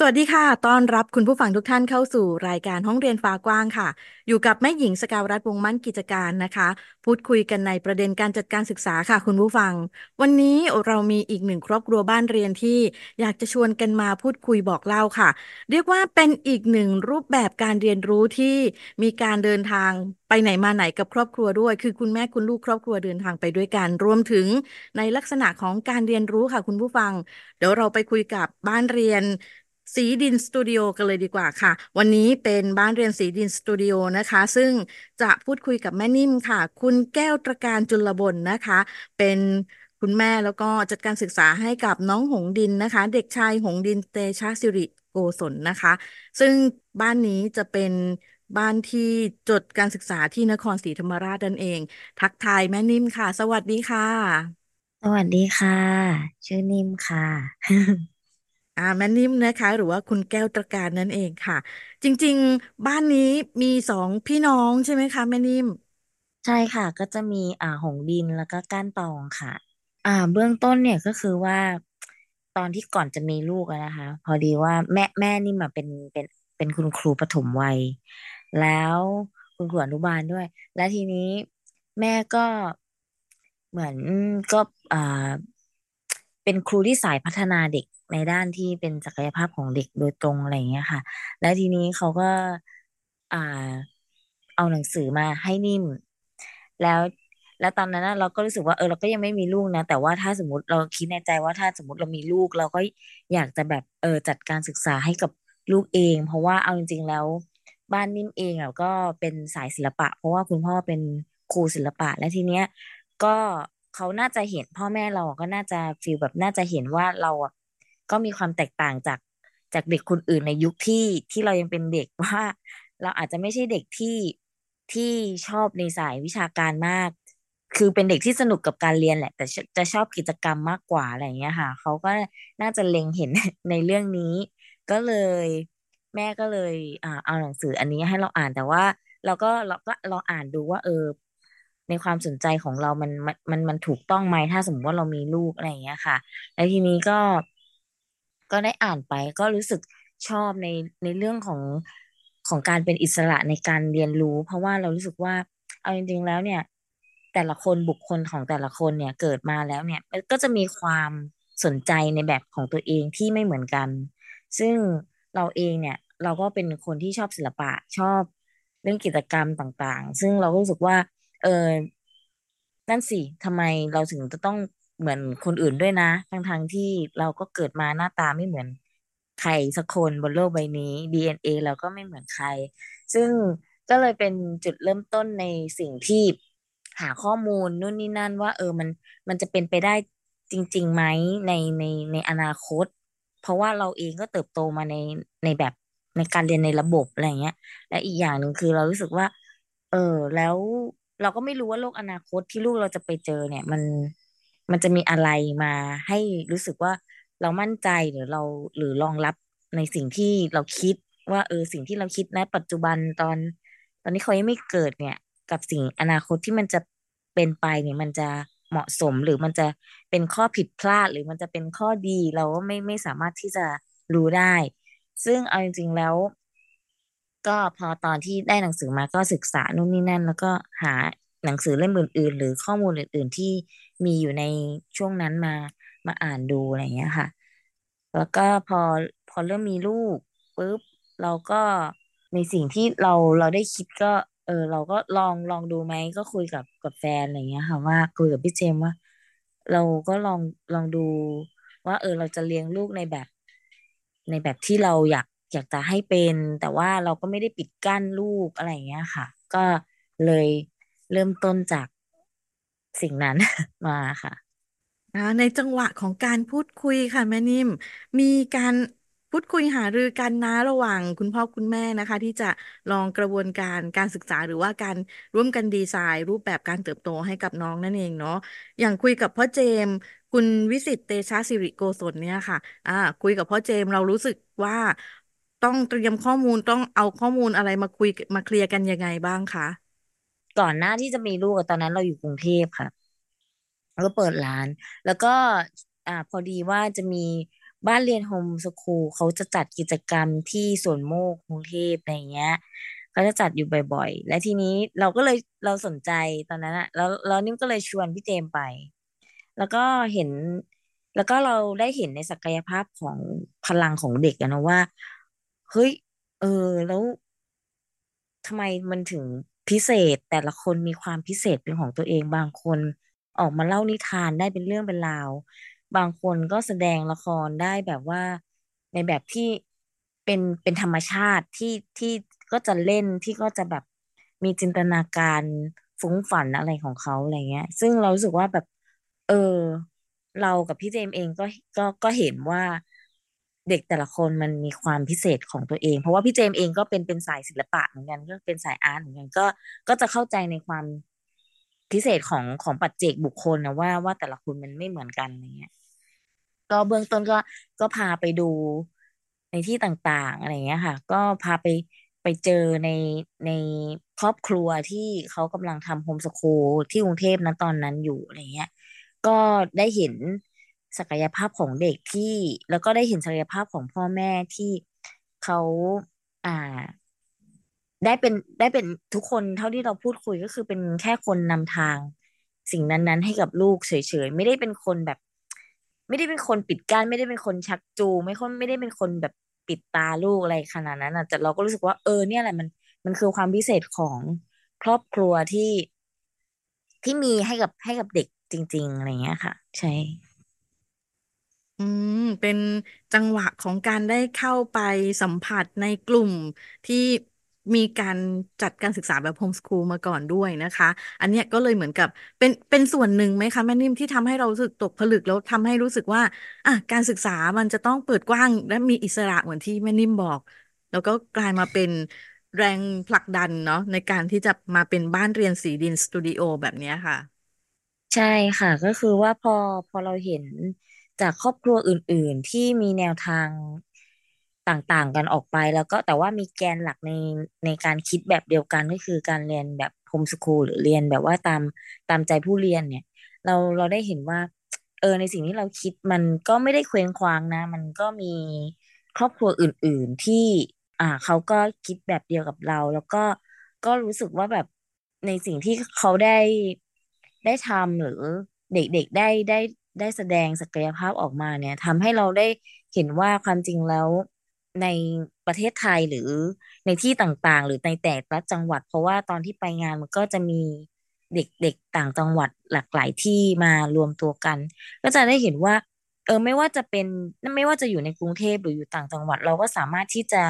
สวัสดีค่ะ ต้อนรับคุณผู้ฟังทุกท่านเข้าสู่รายการห้องเรียนฟ้ากว้างค่ะ อยู่กับแม่หญิงสกาวรัฐวงมั่นกิจการนะคะ พูดคุยกันในประเด็นการจัดการศึกษาค่ะ คุณผู้ฟัง วันนี้เรามีอีกหนึ่งครอบครัวบ้านเรียนที่อยากจะชวนกันมาพูดคุยบอกเล่าค่ะ เรียกว่าเป็นอีกหนึ่งรูปแบบการเรียนรู้ที่มีการเดินทางไปไหนมาไหนกับครอบครัวด้วย คือคุณแม่คุณลูกครอบครัวเดินทางไปด้วยกัน รวมถึงในลักษณะของการเรียนรู้ค่ะ คุณผู้ฟัง เดี๋ยวเราไปคุยกับบ้านเรียน สีดินสตูดิโอกันเลยดีกว่าค่ะ วันนี้เป็นบ้านเรียนสีดินสตูดิโอนะคะ ซึ่งจะพูดคุยกับแม่นิ่มค่ะ คุณแก้วตระการจุลบลนะคะ เป็นคุณแม่แล้วก็จัดการศึกษาให้กับน้องหงดินนะคะ เด็กชายหงดินเตชะสิริโกศลนะคะ ซึ่งบ้านนี้จะเป็นบ้านที่จดการศึกษาที่นครศรีธรรมราชนั่นเอง ทักทายแม่นิ่มค่ะ สวัสดีค่ะ สวัสดีค่ะ ชื่อนิ่มค่ะ อ่าแม่นิ่มนะคะ หรือว่าคุณแก้วตระการนั่นเองค่ะ จริง ๆ บ้านนี้มีสองพี่น้องใช่ไหมคะแม่นิ่ม ใช่ค่ะ ก็จะมีอ่าหงดินแล้วก็ก้านตองค่ะ อ่า เบื้องต้นเนี่ยก็คือว่าตอนที่ก่อนจะมีลูกอะนะคะ พอดีว่าแม่แม่นี่มาเป็นเป็นเป็นคุณครูปฐมวัย แล้วคุณครูอนุบาลด้วย และทีนี้แม่ก็เหมือนก็อ่าเป็นครูที่สายพัฒนาเด็ก ในด้านที่เป็นศักยภาพของเด็กโดยตรงอะไรอย่างเงี้ยค่ะ และทีนี้เขาก็อ่าเอาหนังสือมาให้นิ่ม แล้วแล้วตอนนั้นนะเราก็รู้สึกว่าเออเราก็ยังไม่มีลูกนะแต่ว่าถ้าสมมติเราคิดในใจว่าถ้าสมมติเรามีลูก เราก็อยากจะแบบเออจัดการศึกษาให้กับลูกเอง เพราะว่าเอาจริงๆแล้ว บ้านนิ่มเองอะก็เป็นสายศิลปะ เพราะว่าคุณพ่อเป็นครูศิลปะ และทีเนี้ยก็เขาน่าจะเห็นพ่อแม่เราก็น่าจะฟีลแบบน่าจะเห็นว่าเราอะ ก็มีความแตกต่างจากจากเด็กคนอื่นในยุคที่ที่เรายังเป็นเด็กว่า เราอาจจะไม่ใช่เด็กที่ที่ชอบในสายวิชาการมาก คือเป็นเด็กที่สนุกกับการเรียนแหละ แต่จะชอบกิจกรรมมากกว่าอะไรอย่างเงี้ยค่ะเขาก็น่าจะเล็งเห็นในเรื่องนี้ ก็เลยแม่ก็เลยอ่าเอาหนังสืออันนี้ให้เราอ่านแต่ว่า เราก็เราก็ลองอ่านดูว่าเออในความสนใจของเรามันมันมันมันถูกต้องไหมถ้าสมมติว่าเรามีลูกอะไรอย่างเงี้ยค่ะ แล้วทีนี้ก็ ก็ได้อ่านไปก็รู้สึกชอบในในเรื่องของของการเป็นอิสระในการเรียนรู้ เพราะว่าเรารู้สึกว่าเอาจริงๆแล้วเนี่ย แต่ละคนบุคคลของแต่ละคนเนี่ยเกิดมาแล้วเนี่ยก็จะมีความสนใจในแบบของตัวเองที่ไม่เหมือนกัน ซึ่งเราเองเนี่ยเราก็เป็นคนที่ชอบศิลปะชอบเรื่องกิจกรรมต่างๆ ซึ่งเราก็รู้สึกว่า เออนั่นสิทำไมเราถึงจะต้อง เหมือนคนอื่นด้วยนะ ทั้งๆที่เราก็เกิดมาหน้าตาไม่เหมือนใครสักคนบนโลกใบนี้ DNA เเราก็ไม่เหมือนใคร ซึ่งก็เลยเป็นจุดเริ่มต้นในสิ่งที่หาข้อมูลนู่นนี่นั่นว่า เออมันมันจะเป็นไปได้จริงๆไหมในในในอนาคต เพราะว่าเราเองก็เติบโตมาในในแบบในการเรียนในระบบอะไรเงี้ย และอีกอย่างหนึ่งคือเรารู้สึกว่า เออแล้วเราก็ไม่รู้ว่าโลกอนาคตที่ลูกเราจะไปเจอเนี่ย มัน มันจะมีอะไรมาให้รู้สึกว่าเรามั่นใจหรือเราหรือรองรับในสิ่งที่เราคิดว่าเออสิ่งที่เราคิดณปัจจุบันตอน ตอนนี้เขายังไม่เกิดเนี่ย กับสิ่งอนาคตที่มันจะเป็นไปเนี่ยมันจะเหมาะสมหรือมันจะเป็นข้อผิดพลาด หรือมันจะเป็นข้อดีเราก็ไม่ไม่สามารถที่จะรู้ได้ ซึ่งเอาจริงๆแล้ว ก็พอตอนที่ได้หนังสือมาก็ศึกษานู่นนี่นั่น แล้วก็หา หนังสือเล่มอื่น ๆ หรือข้อมูลอื่น ๆ ที่มีอยู่ในช่วงนั้นมามาอ่านดูอะไรอย่างเงี้ยค่ะ แล้วก็พอพอเริ่มมีลูกปุ๊บเราก็ในสิ่งที่เราเราได้คิดก็ เออ เราก็ลองลองดูไหมก็คุยกับกับแฟนอะไรเงี้ยค่ะว่าคุยกับพี่เจมว่า เราก็ลองลองดูว่า เออ เราจะเลี้ยงลูกในแบบ ในแบบที่เราอยากอยากจะให้เป็น แต่ว่าเราก็ไม่ได้ปิดกั้นลูกอะไรเงี้ยค่ะ ก็เลย เริ่มต้นจากสิ่งนั้น มาค่ะในจังหวะของการพูดคุยค่ะแม่นิ่ม มีการพูดคุยหารือกันนะระหว่างคุณพ่อคุณแม่นะคะ ที่จะลองกระบวนการการศึกษาหรือว่าการร่วมกันดีไซน์ รูปแบบการเติบโตให้กับน้องนั่นเองเนาะอย่างคุยกับพ่อเจมส์คุณวิสิตเตชะสิริโกศลเนี่ยค่ะ อ่า คุยกับพ่อเจมส์เรารู้สึกว่าต้องเตรียมข้อมูลต้องเอาข้อมูลอะไรมาคุยมาเคลียร์กันยังไงบ้างคะ ก่อนหน้าที่จะมีลูกตอนนั้นเราอยู่กรุงเทพค่ะแล้วก็เปิดร้าน แล้วก็อ่าพอดีว่าจะมีบ้านเรียนโฮมสคูลเขาจะจัดกิจกรรมที่สวนโมกกรุงเทพอะไรเงี้ยเขาจะจัดอยู่บ่อยๆ และทีนี้เราก็เลยเราสนใจตอนนั้นอะแล้วแล้วนิ่มก็เลยชวนพี่เจมไป แล้วก็เห็น แล้วก็เราได้เห็นในศักยภาพของพลังของเด็กอะนะว่า เฮ้ย เออ แล้วทำไมมันถึง พิเศษแต่ละคนมีความพิเศษเป็นของตัวเองบางคนออกมาเล่านิทานได้เป็นเรื่องเป็นราว บางคนก็แสดงละครได้แบบว่าในแบบที่เป็นเป็นธรรมชาติที่ที่ก็จะเล่นที่ก็จะแบบมีจินตนาการฟุ้งฝันอะไรของเขาอะไรเงี้ย ซึ่งเรารู้สึกว่าแบบ เออ เรากับพี่เจมเองก็ก็ก็เห็นว่า เด็กแต่ละคนมันมีความพิเศษของตัวเอง เพราะว่าพี่เจมเองก็เป็นเป็นสายศิลปะเหมือนกันก็เป็นสายอาร์ตเหมือนกันก็ก็จะเข้าใจในความพิเศษของของปัจเจกบุคคลนะว่าว่าแต่ละคนมันไม่เหมือนกันอะไรเงี้ยก็เบื้องต้นก็ก็พาไปดูในที่ต่างๆอะไรเงี้ยค่ะ ก็พาไปไปเจอในในครอบครัวที่เขากำลังทำโฮมสคูลที่กรุงเทพนะตอนนั้นอยู่อะไรเงี้ย ก็ได้เห็น ศักยภาพของเด็กที่แล้วก็ได้เห็นศักยภาพของพ่อแม่ที่เขาอ่า ได้เป็นได้เป็นทุกคนเท่าที่เราพูดคุยก็คือเป็นแค่คนนำทาง สิ่งนั้นๆ ให้กับลูกเฉยๆไม่ได้เป็นคนแบบ ไม่ได้เป็นคนปิดกั้นไม่ได้เป็นคนชักจูงไม่ค่อยไม่ได้เป็นคนแบบปิดตาลูกอะไรขนาดนั้นอะแต่เราก็รู้สึกว่าเออเนี่ยแหละมันมันคือความพิเศษของครอบครัวที่ที่มีให้กับให้กับเด็กจริง ๆ อะไรเงี้ยค่ะ ใช่ อืม เป็นจังหวะของการได้เข้าไปสัมผัสในกลุ่มที่มีการจัดการศึกษาแบบโฮมสคูลมาก่อนด้วยนะคะ อันเนี้ยก็เลยเหมือนกับเป็นเป็นส่วนหนึ่งไหมคะแม่นิ่มที่ทำให้เรารู้สึกตกผลึกแล้วทำให้รู้สึกว่า อะการศึกษามันจะต้องเปิดกว้างและมีอิสระเหมือนที่แม่นิ่มบอก แล้วก็กลายมาเป็นแรงผลักดันเนาะในการที่จะมาเป็นบ้านเรียนสีดินสตูดิโอแบบเนี้ยค่ะ ใช่ค่ะ ก็คือว่าพอพอเราเห็น จากครอบครัวอื่น ๆ ที่มีแนวทางต่าง ๆ กันออกไปแล้วก็แต่ว่ามีแกนหลักในในการคิดแบบเดียวกันก็คือการเรียนแบบโฮมสคูลหรือเรียนแบบว่าตามตามใจผู้เรียนเนี่ย เราเราได้เห็นว่า เออในสิ่งที่เราคิดมันก็ไม่ได้เคว้งคว้างนะ มันก็มีครอบครัวอื่น ๆ ที่อ่าเขาก็คิดแบบเดียวกับเรา แล้วก็ก็รู้สึกว่าแบบในสิ่งที่เขาได้ได้ทำหรือเด็กๆได้ได้ ได้แสดงศักยภาพออกมาเนี่ยทำให้เราได้เห็นว่าความจริงแล้วในประเทศไทยหรือในที่ต่างๆ หรือในแต่ละจังหวัด เพราะว่าตอนที่ไปงานมันก็จะมีเด็กๆต่างจังหวัดหลากหลายที่มารวมตัวกัน ก็จะได้เห็นว่า เออไม่ว่าจะเป็นไม่ว่าจะอยู่ในกรุงเทพหรืออยู่ต่างจังหวัด เราก็สามารถที่จะ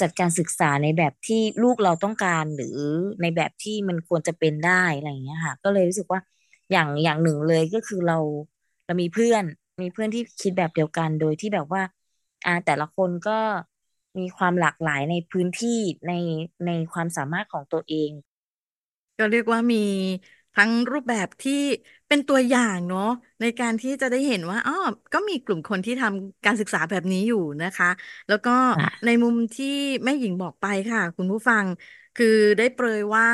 จัดการศึกษาในแบบที่ลูกเราต้องการหรือในแบบที่มันควรจะเป็นได้อะไรอย่างเงี้ยค่ะ ก็เลยรู้สึกว่าอย่างอย่างหนึ่งเลยก็คือเรา เรามีเพื่อน มีเพื่อนที่คิดแบบเดียวกันโดยที่แบบว่า อ่า แต่ละคนก็มีความหลากหลายในพื้นที่ในในความสามารถของตัวเอง ก็เรียกว่ามีทั้งรูปแบบที่เป็นตัวอย่างเนาะในการที่จะได้เห็นว่าอ๋อก็มีกลุ่มคนที่ทำการศึกษาแบบนี้อยู่นะคะ แล้วก็ในมุมที่แม่หญิงบอกไปค่ะ คุณผู้ฟัง คือได้เปรยว่า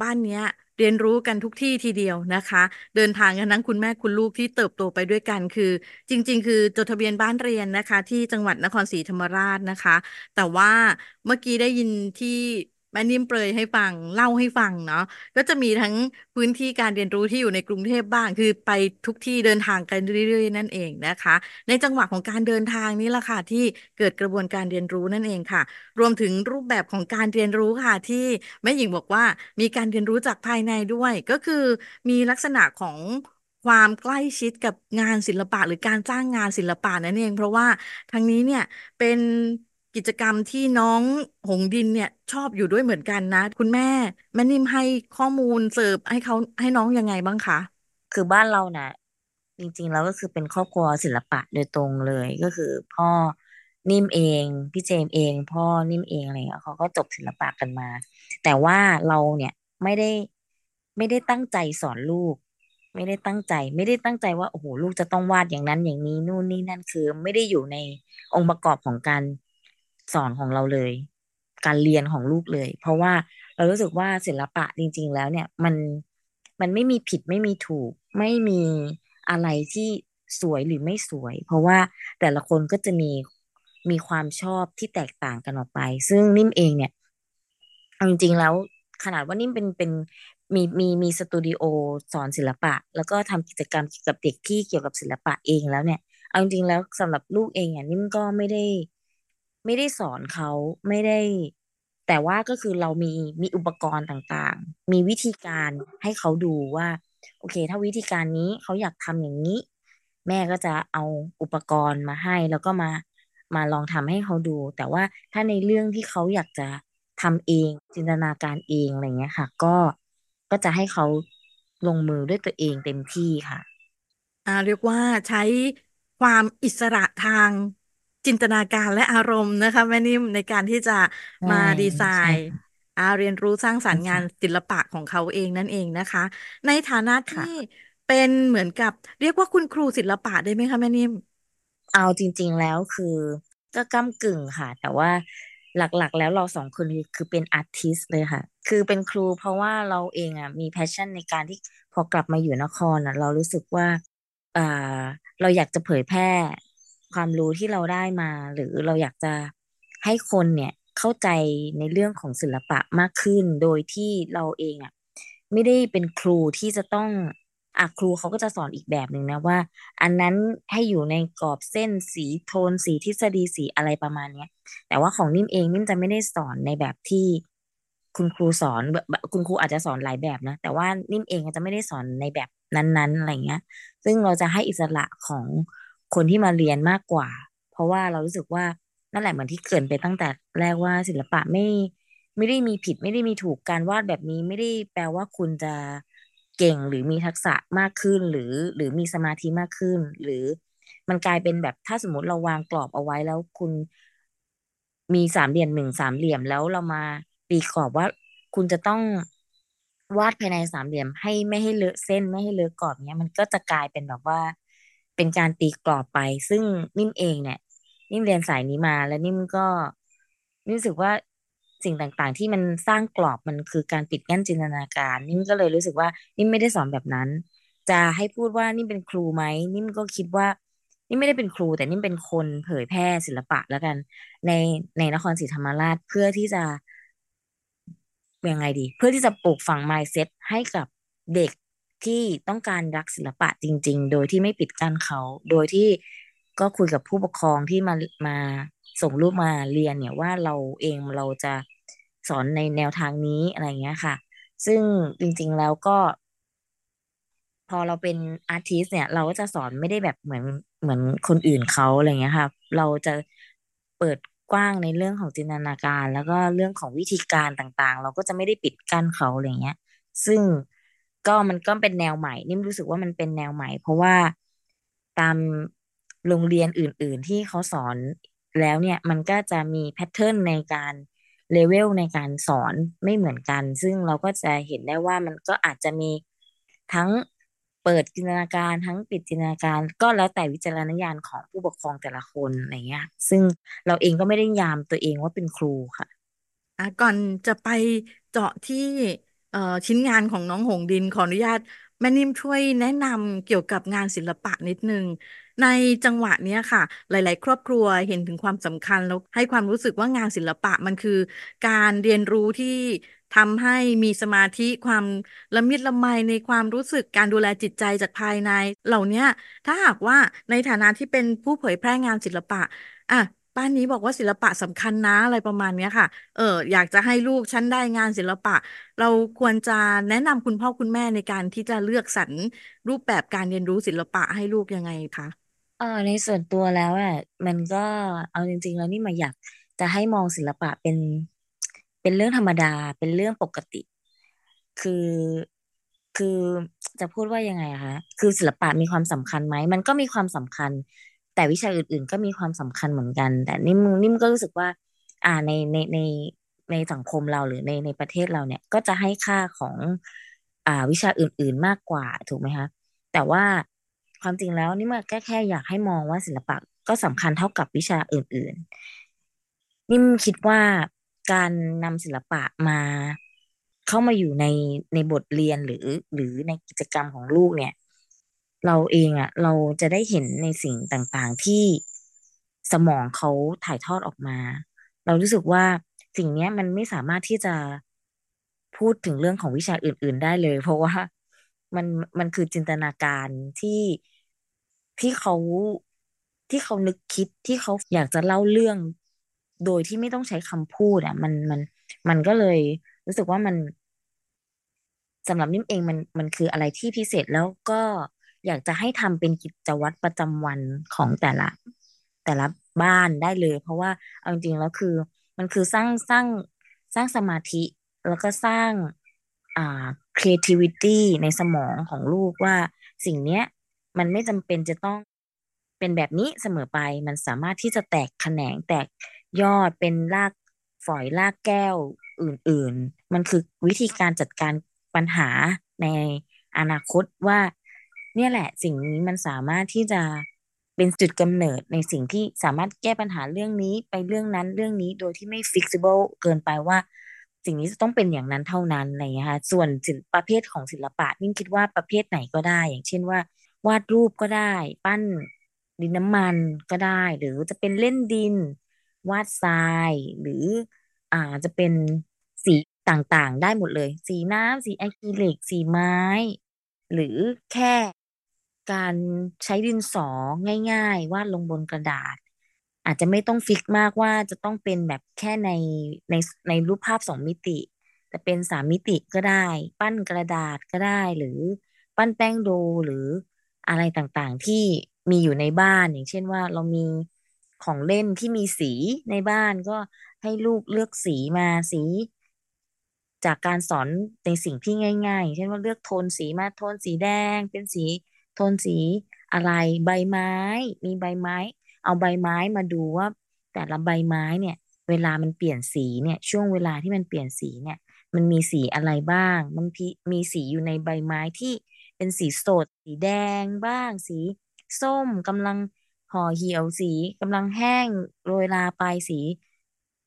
บ้านเนี้ย เรียนรู้กันทุกที่ทีเดียวนะคะ เดินทางกันทั้งคุณแม่คุณลูกที่เติบโตไปด้วยกันคือ จริง ๆ คือจดทะเบียนบ้านเรียนนะคะ ที่จังหวัดนครศรีธรรมราชนะคะ แต่ว่าเมื่อกี้ได้ยินที่ แม่นิ่มเปรยให้ฟังเล่าให้ฟังเนาะก็จะมีทั้งพื้นที่การเรียนรู้ที่อยู่ในกรุงเทพบ้าง คือไปทุกที่เดินทางกันเรื่อยๆ นั่นเองนะคะ ในจังหวะของการเดินทางนี่แหละค่ะที่เกิดกระบวนการเรียนรู้นั่นเองค่ะ รวมถึงรูปแบบของการเรียนรู้ค่ะที่แม่หญิงบอกว่ามีการเรียนรู้จากภายในด้วย ก็คือมีลักษณะของความใกล้ชิดกับงานศิลปะหรือการจ้างงานศิลปะนั่นเอง เพราะว่าทางนี้เนี่ยเป็น กิจกรรมที่น้องหงดินเนี่ย ชอบอยู่ด้วยเหมือนกันนะ คุณแม่ แม่นิ่มให้ข้อมูลเสิร์ฟให้เขาให้น้องยังไงบ้างคะคือบ้านเราน่ะจริงๆแล้วก็คือเป็นครอบครัวศิลปะโดยตรงเลยก็คือพ่อนิ่มเองพี่เจมส์เอง พ่อนิ่มเองอะไรเงี้ยเขาก็จบศิลปะกันมา แต่ว่าเราเนี่ยไม่ได้ไม่ได้ตั้งใจสอนลูก ไม่ได้ตั้งใจ ไม่ได้ตั้งใจว่าโอ้โหลูกจะต้องวาดอย่างนั้นอย่างนี้นู่นนี่นั่นคือ ไม่ได้อยู่ในองค์ประกอบของการ สอนของเราเลย การเรียนของลูกเลย เพราะว่าเรารู้สึกว่าศิลปะจริง ๆ แล้วเนี่ยมันมันไม่มีผิดไม่มีถูก ไม่มีอะไรที่สวยหรือไม่สวย เพราะว่าแต่ละคนก็จะมีมีความชอบที่แตกต่างกันออกไป ซึ่งนิ่มเองเนี่ยจริงๆแล้วขนาดว่านิ่มเป็นเป็นมีมีมีสตูดิโอสอนศิลปะ แล้วก็ทำกิจกรรมเกี่ยวกับเด็กที่เกี่ยวกับศิลปะเองแล้วเนี่ยเอาจริงๆแล้วสำหรับลูกเองอะนิ่มก็ไม่ได้ ไม่ได้สอนเขาไม่ได้ แต่ว่าก็คือเรามีมีอุปกรณ์ต่างๆ มีวิธีการให้เขาดูว่า โอเค ถ้าวิธีการนี้เขาอยากทำอย่างนี้ แม่ก็จะเอาอุปกรณ์มาให้แล้วก็มามาลองทำให้เขาดู แต่ว่าถ้าในเรื่องที่เขาอยากจะทำเองจินตนาการเองอะไรเงี้ยค่ะ ก็ก็จะให้เขาลงมือด้วยตัวเองเต็มที่ค่ะ อ่าเรียกว่าใช้ความอิสระทาง จินตนาการและอารมณ์นะคะแม่นิ่มในการที่จะใช่มาดีไซใช่น์ค่ะอ่าเรียนรู้สร้างสรรค์งานใช่ค่ะศิลปะของเขาเองนั่นเองนะคะ ในฐานะที่ค่ะเป็นเหมือนกับเรียกว่าคุณครูศิลปะได้ไหมคะแม่นิ่ม เอาจริง ๆ แล้วคือก็ก้ำกึ่งค่ะ แต่ว่าหลักๆ แล้วเราสองคนคือคือเป็นอาร์ติสเลยค่ะ คือเป็นครูเพราะว่าเราเองอะมีแพชชั่นในการที่พอกลับมาอยู่นครอะ เรารู้สึกว่าอ่าเราอยากจะเผยแพร่ ความรู้ที่เราได้มา หรือเราอยากจะให้คนเนี่ยเข้าใจในเรื่องของศิลปะมากขึ้น โดยที่เราเองอะไม่ได้เป็นครูที่จะต้องอะครูเขาก็จะสอนอีกแบบหนึ่งนะว่า อันนั้นให้อยู่ในกรอบเส้นสีโทนสีทฤษฎีสีอะไรประมาณเนี้ย แต่ว่าของนิ่มเองนิ่มจะไม่ได้สอนในแบบที่คุณครูสอนแบบคุณครูอาจจะสอนหลายแบบนะ แต่ว่านิ่มเองจะไม่ได้สอนในแบบนั้น ๆอะไรเงี้ย ซึ่งเราจะให้อิสระของ คนที่มาเรียนมากกว่า เพราะว่าเรารู้สึกว่านั่นแหละเหมือนที่เกินไปตั้งแต่แรกว่าศิลปะไม่ไม่ได้มีผิดไม่ได้มีถูกการวาดแบบนี้ไม่ได้แปลว่าคุณจะเก่งหรือมีทักษะมากขึ้นหรือหรือมีสมาธิมากขึ้น หรือมันกลายเป็นแบบถ้าสมมติเราวางกรอบเอาไว้แล้วคุณมีสามเหลี่ยมหนึ่งสามเหลี่ยมแล้วเรามาตีกรอบว่าคุณจะต้องวาดภายในสามเหลี่ยมให้ไม่ให้เลอะเส้นไม่ให้เลอะกรอบเนี้ยมันก็จะกลายเป็นแบบว่า เป็นการตีกรอบไป ซึ่งนิ่มเองเนี่ย นิ่มเรียนสายนี้มาแล้วนิ่มก็นิ่มรู้สึกว่าสิ่งต่างๆ ที่มันสร้างกรอบมันคือการปิดกั้นจินตนาการ นิ่มก็เลยรู้สึกว่า นิ่มไม่ได้สอนแบบนั้น จะให้พูดว่านิ่มเป็นครูไหมนิ่มก็คิดว่า นิ่มไม่ได้เป็นครู แต่นิ่มเป็นคนเผยแพร่ศิลปะแล้วกัน ในในนครศรีธรรมราชเพื่อที่จะยังไงดี เพื่อที่จะปลูกฝัง mindset ให้กับเด็ก ที่ต้องการรักศิลปะจริง ๆ โดยที่ไม่ปิดกั้นเขา โดยที่ก็คุยกับผู้ปกครองที่มามาส่งลูกมาเรียนเนี่ยว่าเราเองเราจะสอนในแนวทางนี้อะไรเงี้ยค่ะ ซึ่งจริง ๆแล้วก็ พอเราเป็นอาร์ติสเนี่ย เราก็จะสอนไม่ได้แบบเหมือนเหมือนคนอื่นเขาอะไรเงี้ยค่ะ เราจะเปิดกว้างในเรื่องของจินตนาการ แล้วก็เรื่องของวิธีการต่างๆ เราก็จะไม่ได้ปิดกั้นเขาอะไรเงี้ย ซึ่ง ก็มันก็เป็นแนวใหม่ นิ่มรู้สึกว่ามันเป็นแนวใหม่ เพราะว่าตามโรงเรียนอื่น ๆ ที่เขาสอนแล้วเนี่ยมันก็จะมีแพทเทิร์นในการเลเวลในการสอนไม่เหมือนกัน ซึ่งเราก็จะเห็นได้ว่ามันก็อาจจะมีทั้งเปิดจินตนาการทั้งปิดจินตนาการ ก็แล้วแต่วิจารณญาณของผู้ปกครองแต่ละคนอะไรเงี้ย ซึ่งเราเองก็ไม่ได้ยามตัวเองว่าเป็นครูค่ะอะก่อนจะไปเจาะที่ เอ่อชิ้นงานของน้องหงดินขออนุญาต แม่นิ่มช่วยแนะนำเกี่ยวกับงานศิลปะนิดนึง ในจังหวะเนี้ยค่ะ หลาย ๆ ครอบครัวเห็นถึงความสำคัญแล้วให้ความรู้สึกว่างานศิลปะมันคือ การเรียนรู้ที่ทำให้มีสมาธิความละมิดละไมในความรู้สึกการดูแลจิตใจจากภายใน เหล่าเนี้ย ถ้าหากว่าในฐานะที่เป็นผู้เผยแพร่งานศิลปะอะ ป้านนี้บอกว่าศิลปะสำคัญนะอะไรประมาณเนี้ยค่ะ เออ อยากจะให้ลูกฉันได้งานศิลปะ เราควรจะแนะนำคุณพ่อคุณแม่ในการที่จะเลือกสรรรูปแบบการเรียนรู้ศิลปะให้ลูกยังไงคะเออในส่วนตัวแล้วอะมันก็เอาจริง ๆ แล้วนี่มาอยากจะให้มองศิลปะเป็น เป็นเรื่องธรรมดาเป็นเรื่องปกติ คือคือจะพูดว่ายังไงอะคะคือศิลปะมีความสำคัญไหมมันก็มีความสำคัญ แต่วิชาอื่น ๆ ก็มีความสำคัญเหมือนกัน แต่นิ่มนิ่มก็รู้สึกว่า อ่าในในในในสังคมเราหรือในในประเทศเราเนี่ยก็จะให้ค่าของอ่าวิชาอื่น ๆมากกว่าถูกไหมคะแต่ว่าความจริงแล้วนี่มันแค่แค่อยากให้มองว่าศิลปะก็สำคัญเท่ากับวิชาอื่น ๆ นิ่มคิดว่าการนำศิลปะมาเข้ามาอยู่ในในบทเรียนหรือหรือในกิจกรรมของลูกเนี่ย เราเองอะเราจะได้เห็นในสิ่งต่างๆที่สมองเขาถ่ายทอดออกมา เรารู้สึกว่าสิ่งนี้มันไม่สามารถที่จะพูดถึงเรื่องของวิชาอื่น ๆ ได้เลย เพราะว่ามันมันคือจินตนาการที่ที่เขาที่เขานึกคิดที่เขาอยากจะเล่าเรื่อง โดยที่ไม่ต้องใช้คำพูดอะ มันมันมันก็เลย รู้สึกว่ามันสำหรับนิ่มเองมันมันคืออะไรที่พิเศษแล้วก็ อยากจะให้ทำเป็นกิจวัตรประจำวันของแต่ละ แต่ละบ้านได้เลย เพราะว่าเอาจริงๆแล้วคือ มันคือสร้างสร้างสร้างสมาธิแล้วก็สร้างอ่า creativity ในสมองของลูกว่าสิ่งเนี้ย มันไม่จำเป็นจะต้องเป็นแบบนี้เสมอไป มันสามารถที่จะแตกแขนงแตกยอดเป็นรากฝอยรากแก้วอื่น ๆ มันคือวิธีการจัดการปัญหาในอนาคตว่า เนี่ยแหละสิ่งนี้มันสามารถที่จะเป็นจุดกำเนิดในสิ่งที่สามารถแก้ปัญหาเรื่องนี้ไปเรื่องนั้นเรื่องนี้โดยที่ไม่ flexible เกินไปว่า สิ่งนี้จะต้องเป็นอย่างนั้นเท่านั้นอะไรเงี้ยค่ะส่วนศิลปประเภทของศิลปะนิ่งคิดว่าประเภทไหนก็ได้ อย่างเช่นว่า วาดรูปก็ได้ ปั้นดินน้ำมันก็ได้ หรือจะเป็นเล่นดิน วาดทราย หรืออ่าจะเป็นสีต่างๆ ได้หมดเลย สีน้ำสีอะคริลิก สีไม้ หรือแค่ การใช้ดินสอง่าย ๆ วาดลงบนกระดาษ อาจจะไม่ต้องฟิกมากว่าจะต้องเป็นแบบแค่ในในในรูปภาพสองมิติ แต่เป็นสามมิติก็ได้ ปั้นกระดาษก็ได้ หรือปั้นแป้งโดหรืออะไรต่างๆที่มีอยู่ในบ้านอย่างเช่นว่าเรามีของเล่นที่มีสีในบ้านก็ให้ลูกเลือกสีมาสี จากการสอนในสิ่งที่ง่าย ๆ เช่นว่าเลือกโทนสีมาโทนสีแดง เป็นสี โทนสีอะไรใบไม้ มีใบไม้ เอาใบไม้มาดูว่า แต่ละใบไม้เนี่ย เวลามันเปลี่ยนสีเนี่ย ช่วงเวลาที่มันเปลี่ยนสีเนี่ย มันมีสีอะไรบ้าง มันมีสีอยู่ในใบไม้ที่เป็นสีสด สีแดงบ้าง สีส้มกำลังห่อเหี่ยวสีกำลังแห้งโรยลาไปสี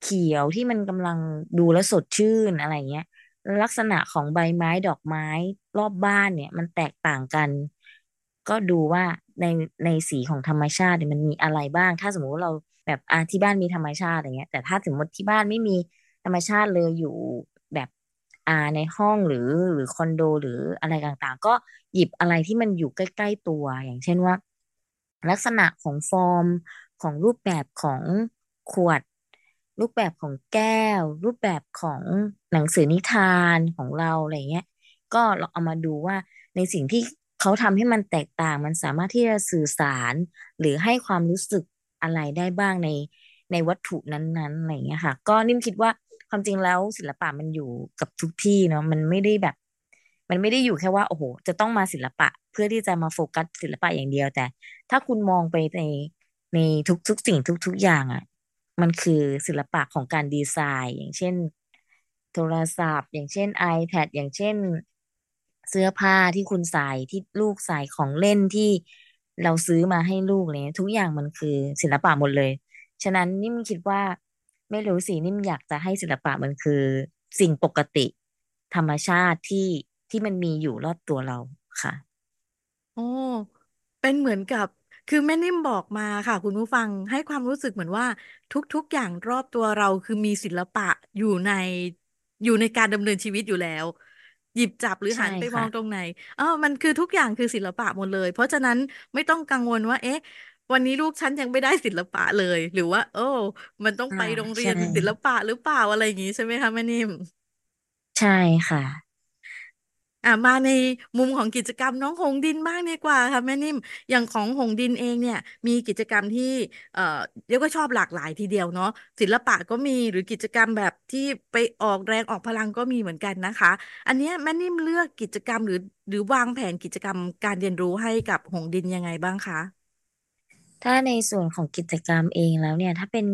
เขียวที่มันกำลังดูแลสดชื่นอะไรเงี้ยลักษณะของใบไม้ดอกไม้รอบบ้านเนี่ย มันแตกต่างกัน ก็ดูว่าในในสีของธรรมชาติมันมีอะไรบ้าง ถ้าสมมุติเราแบบอ่าที่บ้านมีธรรมชาติอย่างเงี้ย แต่ถ้าสมมติที่บ้านไม่มีธรรมชาติเลยอยู่แบบอ่าในห้องหรือหรือคอนโดหรืออะไรต่างๆ ก็หยิบอะไรที่มันอยู่ใกล้ ๆ ตัว อย่างเช่นว่า ลักษณะของฟอร์มของรูปแบบของขวด รูปแบบของแก้ว รูปแบบของหนังสือนิทานของเราอะไรเงี้ยก็เราเอามาดูว่าในสิ่งที่ เขาทำให้มันแตกต่างมันสามารถที่จะสื่อสาร หรือให้ความรู้สึกอะไรได้บ้างในในวัตถุนั้นๆอะไรเงี้ยค่ะ ก็นิ่มคิดว่าความจริงแล้วศิลปะมันอยู่กับทุกที่เนาะมันไม่ได้แบบ มันไม่ได้อยู่แค่ว่าโอ้โห จะต้องมาศิลปะเพื่อที่จะมาโฟกัสศิลปะอย่างเดียวแต่ ถ้าคุณมองไปในในทุกๆสิ่งทุก ๆอย่างอะ่ะมันคือศิลปะของการดีไซน์ อย่างเช่น โทรศัพท์ อย่างเช่น iPad อย่างเช่น เสื้อผ้าที่คุณใส่ที่ลูกใส่ของเล่นที่เราซื้อมาให้ลูกเลยทุกอย่างมันคือศิลปะหมดเลย ฉะนั้นนิ่มคิดว่าไม่รู้สินิ่มอยากจะให้ศิลปะมันคือสิ่งปกติ ธรรมชาติที่ที่มันมีอยู่รอบตัวเราค่ะ โอ้ เป็นเหมือนกับ คือแม่นิ่มบอกมาค่ะ คุณผู้ฟังให้ความรู้สึกเหมือนว่า ทุกๆอย่างรอบตัวเราคือมีศิลปะอยู่ในอยู่ในการดำเนินชีวิตอยู่แล้ว หยิบจับหรือใช่หันไปมอค่ะงตรงไหนเออมันคือทุกอย่างคือศิลปะหมดเลย เพราะฉะนั้นไม่ต้องกังวลว่า เอ๊ะ วันนี้ลูกฉันยังไม่ได้ศิลปะเลย หรือว่า โอ้มันต้องอ่าไปโรงเรียใช่นศิลปะหรือเปล่าอะไรอย่างงี้ใช่ไหมคะแม่นิ่ม ใช่ค่ะ อะมาในมุมของกิจกรรมน้องหงดินบ้างดีกว่าค่ะแม่นิ่มอย่างของหงดินเองเนี่ย มีกิจกรรมที่เอ่อเรียกว่าชอบหลากหลายทีเดียวเนาะศิลปะก็มีหรือกิจกรรมแบบที่ไปออกแรงออกพลังก็มีเหมือนกันนะคะ อันเนี้ยแม่นิ่มเลือกกิจกรรมหรือ หรือวางแผนกิจกรรมการเรียนรู้ให้กับหงดินยังไงบ้างคะ ถ้าในส่วนของกิจกรรมเองแล้วเนี่ย ถ้าเป็น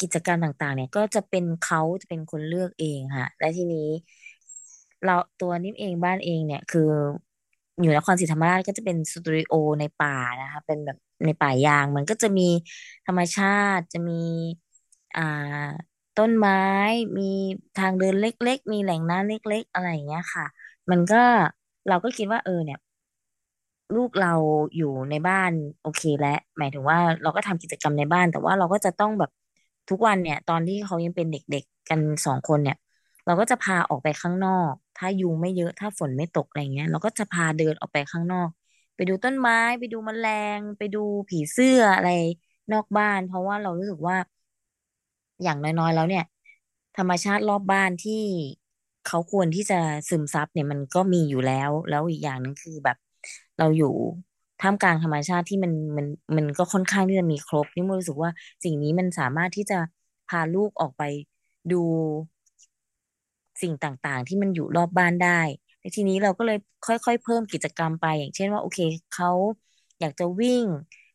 กิจกรรมต่างๆ เนี่ยก็จะเป็นเขาจะเป็นคนเลือกเองค่ะ และทีนี้ เราตัวนิ่มเองบ้านเองเนี่ย คืออยู่นครศรีธรรมราชก็จะเป็นสตูดิโอในป่านะคะ เป็นแบบในป่ายาง มันก็จะมีธรรมชาติจะมีอ่าต้นไม้มีทางเดินเล็ก ๆ มีแหล่งน้ำเล็ก ๆ อะไรอย่างเงี้ยค่ะ มันก็เราก็คิดว่าเออเนี่ย ลูกเราอยู่ในบ้านโอเคแล้วหมายถึงว่าเราก็ทำกิจกรรมในบ้าน แต่ว่าเราก็จะต้องแบบทุกวันเนี่ย ตอนที่เขายังเป็นเด็กๆกันสองคนเนี่ย เราก็จะพาออกไปข้างนอก ถ้ายุงไม่เยอะถ้าฝนไม่ตกอะไรเงี้ยเราก็จะพาเดินออกไปข้างนอก ไปดูต้นไม้ ไปดูแมลง ไปดูผีเสื้ออะไรนอกบ้าน เพราะว่าเรารู้สึกว่า อย่างน้อยๆแล้วเนี่ย ธรรมชาติรอบบ้านที่เขาควรที่จะซึมซับเนี่ยมันก็มีอยู่แล้ว แล้วอีกอย่างหนึ่งคือแบบ เราอยู่ท่ามกลางธรรมชาติที่มันมันมันก็ค่อนข้างที่จะมีครบนี่มันรู้สึกว่าสิ่งนี้มันสามารถที่จะพาลูกออกไปดู สิ่งต่างๆ ที่มันอยู่รอบบ้านได้ในทีนี้เราก็เลยค่อยๆ เพิ่มกิจกรรมไป อย่างเช่นว่าโอเคเขาอยากจะวิ่ง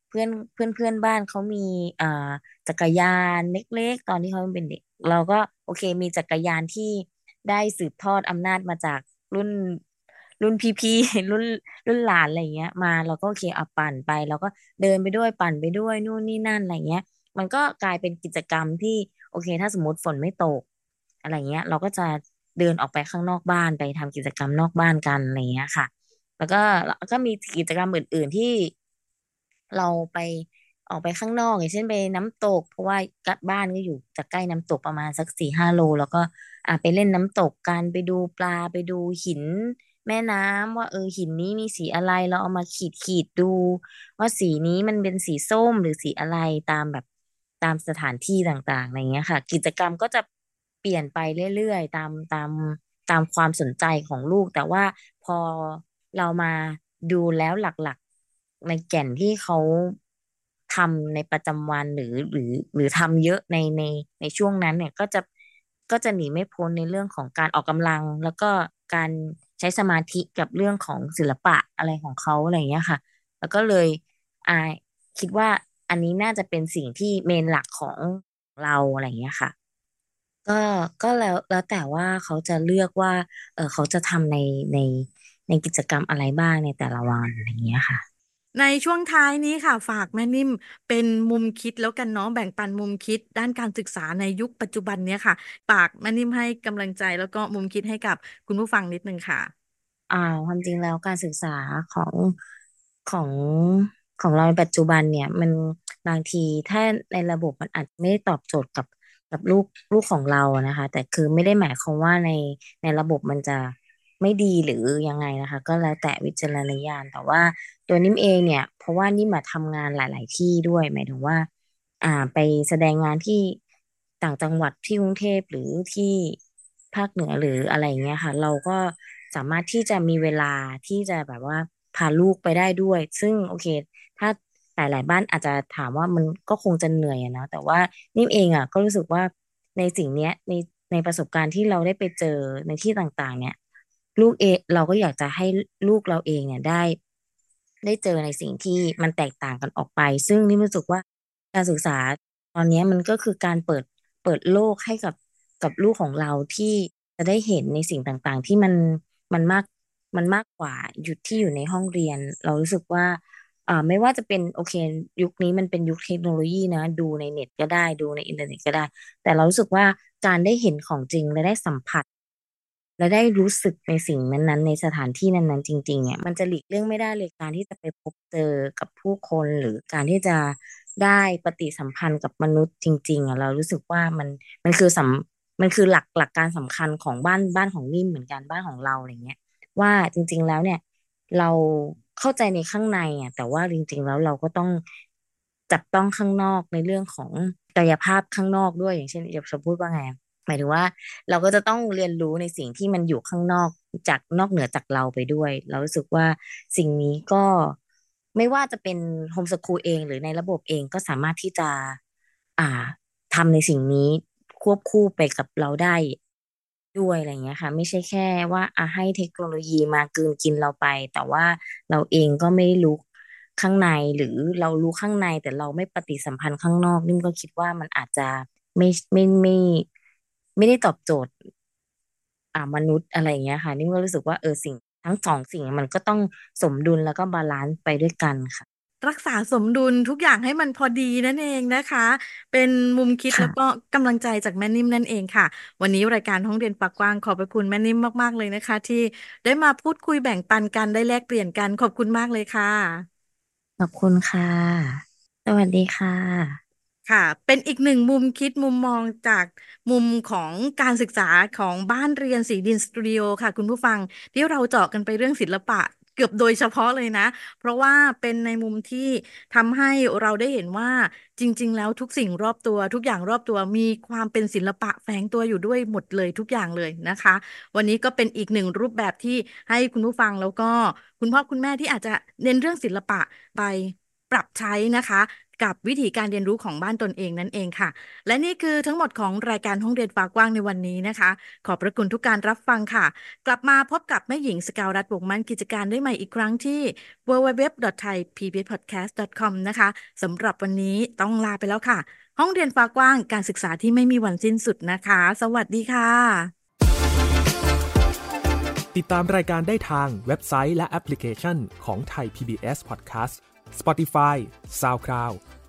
เพื่อนเพื่อนเพื่อนบ้านเขามีอ่าจักรยานเล็กๆ ตอนที่เขาเป็นเด็ก เราก็โอเคมีจักรยานที่ได้สืบทอดอำนาจมาจากรุ่นรุ่นพี่ๆรุ่นรุ่นหลานอะไรเงี้ย มาเราก็โอเคเอาปั่นไปเราก็เดินไปด้วยปั่นไปด้วยนู่นนี่นั่นอะไรเงี้ย มันก็กลายเป็นกิจกรรมที่โอเค ถ้าสมมติฝนไม่ตก อะไรเงี้ย เราก็จะเดินออกไปข้างนอกบ้านไปทำกิจกรรมนอกบ้านกันอะไรเงี้ยค่ะ แล้วก็แล้วก็มีกิจกรรมอื่น ๆที่เราไปออกไปข้างนอก อย่างเช่นไปน้ำตก เพราะว่าบ้านก็อยู่จะใกล้น้ำตกประมาณสักสี่ห้าโล แล้วก็อ่าไปเล่นน้ำตกกันไปดูปลาไปดูหินแม่น้ำว่าเออหินนี้มีสีอะไรเราเอามาขีดขีดดู ว่าสีนี้มันเป็นสีส้มหรือสีอะไรตามแบบตามสถานที่ต่างๆอะไรเงี้ยค่ะ กิจกรรมก็จะ เปลี่ยนไปเรื่อยๆ ตามตามตามความสนใจของลูก แต่ว่าพอเรามาดูแล้วหลักๆ ในแก่นที่เขาทำในประจำวันหรือหรือหรือทำเยอะในในในช่วงนั้นเนี่ยก็จะก็จะหนีไม่พ้นในเรื่องของการออกกำลัง แล้วก็การใช้สมาธิกับเรื่องของศิลปะอะไรของเขาอะไรอย่างเงี้ยค่ะ แล้วก็เลยอาคิดว่าอันนี้น่าจะเป็นสิ่งที่เมนหลักของเราอะไรอย่างเงี้ยค่ะ ก็ก็แล้วแล้วแต่ว่าเขาจะเลือกว่า เออเขาจะทำในในในกิจกรรมอะไรบ้างในแต่ละวันอะไรอย่างเงี้ยค่ะ ในช่วงท้ายนี้ค่ะ ฝากแม่นิ่มเป็นมุมคิดแล้วกันเนาะแบ่งปันมุมคิดด้านการศึกษาในยุคปัจจุบันเนี้ยค่ะฝากแม่นิ่มให้กำลังใจแล้วก็มุมคิดให้กับคุณผู้ฟังนิดนึงค่ะ อ่าความจริงแล้วการศึกษาของของของเราในปัจจุบันเนี่ย มันบางทีถ้าในระบบมันอาจจะไม่ได้ตอบโจทย์กับ กับลูกลูกของเรานะคะ แต่คือไม่ได้หมายความว่าในในระบบมันจะไม่ดีหรือยังไงนะคะ ก็แล้วแต่วิจารณญาณแต่ว่าตัวนิ่มเองเนี่ย เพราะว่านิ่มมาทำงานหลาย ๆ ที่ด้วยหมายถึงว่า อ่าไปแสดงงานที่ต่างจังหวัดที่กรุงเทพหรือที่ภาคเหนือหรืออะไรเงี้ยค่ะ เราก็สามารถที่จะมีเวลาที่จะแบบว่าพาลูกไปได้ด้วย ซึ่งโอเค ถ้า หลาย ๆ บ้านอาจจะถามว่ามันก็คงจะเหนื่อยนะ แต่ว่านิ่มเองอะก็รู้สึกว่าในสิ่งเนี้ยในในประสบการณ์ที่เราได้ไปเจอในที่ต่างๆ เนี่ย ลูกเอเราก็อยากจะให้ลูกเราเองเนี่ยได้ ได้เจอในสิ่งที่มันแตกต่างกันออกไป ซึ่งนี่รู้สึกว่าการศึกษาตอนนี้มันก็คือการเปิดเปิดโลกให้กับกับลูกของเราที่จะได้เห็นในสิ่งต่างๆ ที่มันมันมากมันมากกว่าหยุดที่อยู่ในห้องเรียน เรารู้สึกว่า อ่าไม่ว่าจะเป็นโอเค ยุคนี้มันเป็นยุคเทคโนโลยีนะ ดูในเน็ตก็ได้ดูในอินเทอร์เน็ตก็ได้ แต่เรารู้สึกว่าการได้เห็นของจริงและได้สัมผัส และได้รู้สึกในสิ่งนั้นๆ ในสถานที่นั้นๆ จริงๆเนี่ยมันจะหลีกเลี่ยงไม่ได้เลยการที่จะไปพบเจอกับผู้คนหรือการที่จะได้ปฏิสัมพันธ์กับมนุษย์จริง ๆอะเรารู้สึกว่ามันมันคือสัมมันคือหลักหลักการสำคัญของบ้านบ้านของนิ่มเหมือนกันบ้านของเราอะไรเงี้ยว่าจริง ๆแล้วเนี่ย เรา เข้าใจในข้างในอะแต่ว่าจริง ๆ แล้วเราก็ต้องจับต้องข้างนอกในเรื่องของกายภาพข้างนอกด้วยอย่างเช่นจะพูดว่าไงหมายถึงว่าเราก็จะต้องเรียนรู้ในสิ่งที่มันอยู่ข้างนอกจากนอกเหนือจากเราไปด้วย เรารู้สึกว่าสิ่งนี้ก็ไม่ว่าจะเป็นโฮมสคูลเองหรือในระบบเองก็สามารถที่จะ อ่าทำในสิ่งนี้ควบคู่ไปกับเราได้ ด้วยอะไรเงี้ยค่ะ ไม่ใช่แค่ว่าอะให้เทคโนโลยีมากืนกินเราไป แต่ว่าเราเองก็ไม่รู้ข้างในหรือเรารู้ข้างในแต่เราไม่ปฏิสัมพันธ์ข้างนอกนิ่มก็คิดว่ามันอาจจะไม่ไม่ไม่ไม่ได้ตอบโจทย์อ่ามนุษย์อะไรเงี้ยค่ะ นิ่มก็รู้สึกว่าเออสิ่งทั้งสองสิ่งมันก็ต้องสมดุลแล้วก็ balance ไปด้วยกันค่ะ รักษาสมดุลทุกอย่างให้มันพอดีนั่นเองนะคะ เป็นมุมคิดแล้วก็ค่ะกำลังใจจากแม่นิ่มนั่นเองค่ะ วันนี้รายการห้องเรียนปากกว้างขอบพระคุณแม่นิ่มมากๆเลยนะคะ ที่ได้มาพูดคุยแบ่งปันกันได้แลกเปลี่ยนกันขอบคุณมากเลยค่ะ ขอบคุณค่ะ สวัสดีค่ะค่ะ เป็นอีกหนึ่งมุมคิดมุมมองจากมุมของการศึกษาของบ้านเรียนสีดินสตูดิโอค่ะ คุณผู้ฟังที่เราเจาะกันไปเรื่องศิลปะ เกือบโดยเฉพาะเลยนะ เพราะว่าเป็นในมุมที่ทำให้เราได้เห็นว่าจริง ๆ แล้วทุกสิ่งรอบตัว ทุกอย่างรอบตัวมีความเป็นศิลปะแฝงตัวอยู่ด้วยหมดเลยทุกอย่างเลยนะคะ วันนี้ก็เป็นอีกหนึ่งรูปแบบที่ให้คุณผู้ฟังแล้วก็คุณพ่อคุณแม่ที่อาจจะเน้นเรื่องศิลปะไปปรับใช้นะคะ กับวิธีการเรียนรู้ของบ้านตนเองนั่นเองค่ะ และนี่คือทั้งหมดของรายการห้องเรียนฟ้ากว้างในวันนี้นะคะ ขอบพระคุณทุกการรับฟังค่ะ กลับมาพบกับแม่หญิงสกาวรัฐวงมั่นกิจการได้ใหม่อีกครั้งที่ www.thaipbspodcast.com นะคะสำหรับวันนี้ต้องลาไปแล้วค่ะ ห้องเรียนฟ้ากว้างการศึกษาที่ไม่มีวันสิ้นสุดนะคะ สวัสดีค่ะ ติดตามรายการได้ทางเว็บไซต์และแอปพลิเคชันของไทย PBS Podcast Spotify SoundCloud